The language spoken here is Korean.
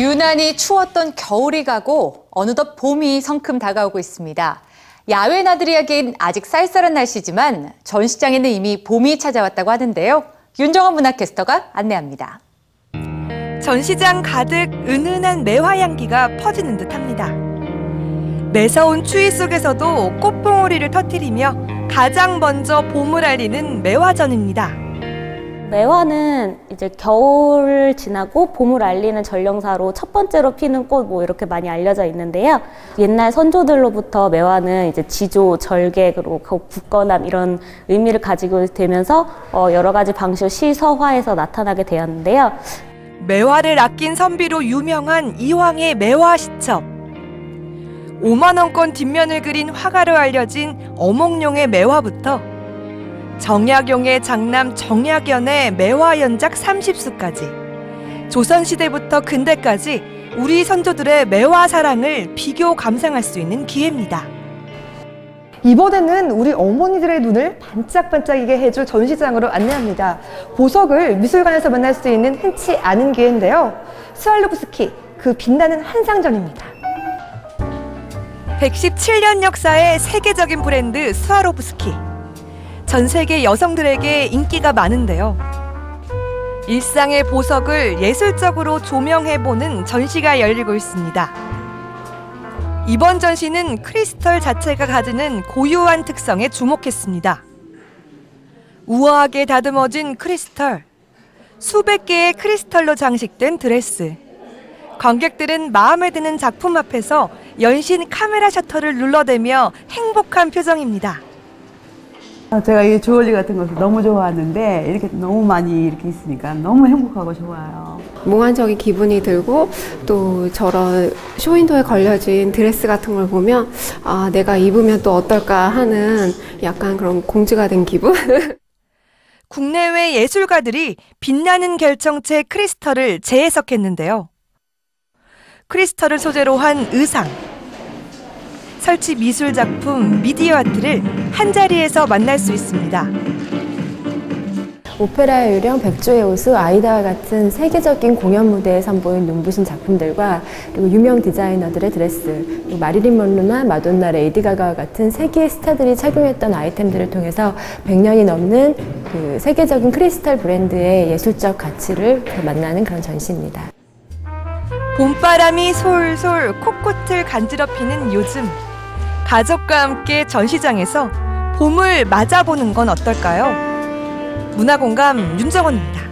유난히 추웠던 겨울이 가고 어느덧 봄이 성큼 다가오고 있습니다. 야외 나들이하기엔 아직 쌀쌀한 날씨지만 전 시장에는 이미 봄이 찾아왔다고 하는데요. 윤정원 문화캐스터가 안내합니다. 전시장 가득 은은한 매화 향기가 퍼지는 듯합니다. 매서운 추위 속에서도 꽃봉오리를 터뜨리며 가장 먼저 봄을 알리는 매화전입니다. 매화는 이제 겨울 지나고 봄을 알리는 전령사로 첫 번째로 피는 꽃 뭐 이렇게 많이 알려져 있는데요. 옛날 선조들로부터 매화는 이제 지조, 절개로 굳건함 이런 의미를 가지고 되면서 어 여러 가지 방식 시서화에서 나타나게 되었는데요. 매화를 아낀 선비로 유명한 이황의 매화 시첩. 5만 원권 뒷면을 그린 화가로 알려진 어몽룡의 매화부터 정약용의 장남 정약연의 매화 연작 30수까지 조선시대부터 근대까지 우리 선조들의 매화 사랑을 비교 감상할 수 있는 기회입니다. 이번에는 우리 어머니들의 눈을 반짝반짝이게 해줄 전시장으로 안내합니다. 보석을 미술관에서 만날 수 있는 흔치 않은 기회인데요. 스왈로브스키, 그 빛나는 한상전입니다. 117년 역사의 세계적인 브랜드 스와로브스키. 전 세계 여성들에게 인기가 많은데요. 일상의 보석을 예술적으로 조명해보는 전시가 열리고 있습니다. 이번 전시는 크리스털 자체가 가지는 고유한 특성에 주목했습니다. 우아하게 다듬어진 크리스털, 수백 개의 크리스털로 장식된 드레스. 관객들은 마음에 드는 작품 앞에서 연신 카메라 셔터를 눌러대며 행복한 표정입니다. 아, 제가 이 주얼리 같은 것을 너무 좋아하는데 이렇게 너무 많이 이렇게 있으니까 너무 행복하고 좋아요. 몽환적인 기분이 들고 또 저런 쇼윈도에 걸려진 드레스 같은 걸 보면 아 내가 입으면 또 어떨까 하는 약간 그런 공주가 된 기분 국내외 예술가들이 빛나는 결정체 크리스털을 재해석했는데요. 크리스털을 소재로 한 의상, 설치 미술 작품, 미디어 아트를 한 자리에서 만날 수 있습니다. 오페라의 유령, 백조의 호수, 아이다와 같은 세계적인 공연 무대에 선보인 눈부신 작품들과 그리고 유명 디자이너들의 드레스, 마릴린 먼로나 마돈나, 레이디 가가와 같은 세계의 스타들이 착용했던 아이템들을 통해서 100년이 넘는 그 세계적인 크리스탈 브랜드의 예술적 가치를 만나는 그런 전시입니다. 봄바람이 솔솔 코끝을 간지럽히는 요즘 가족과 함께 전시장에서 봄을 맞아보는 건 어떨까요? 문화공감 윤정원입니다.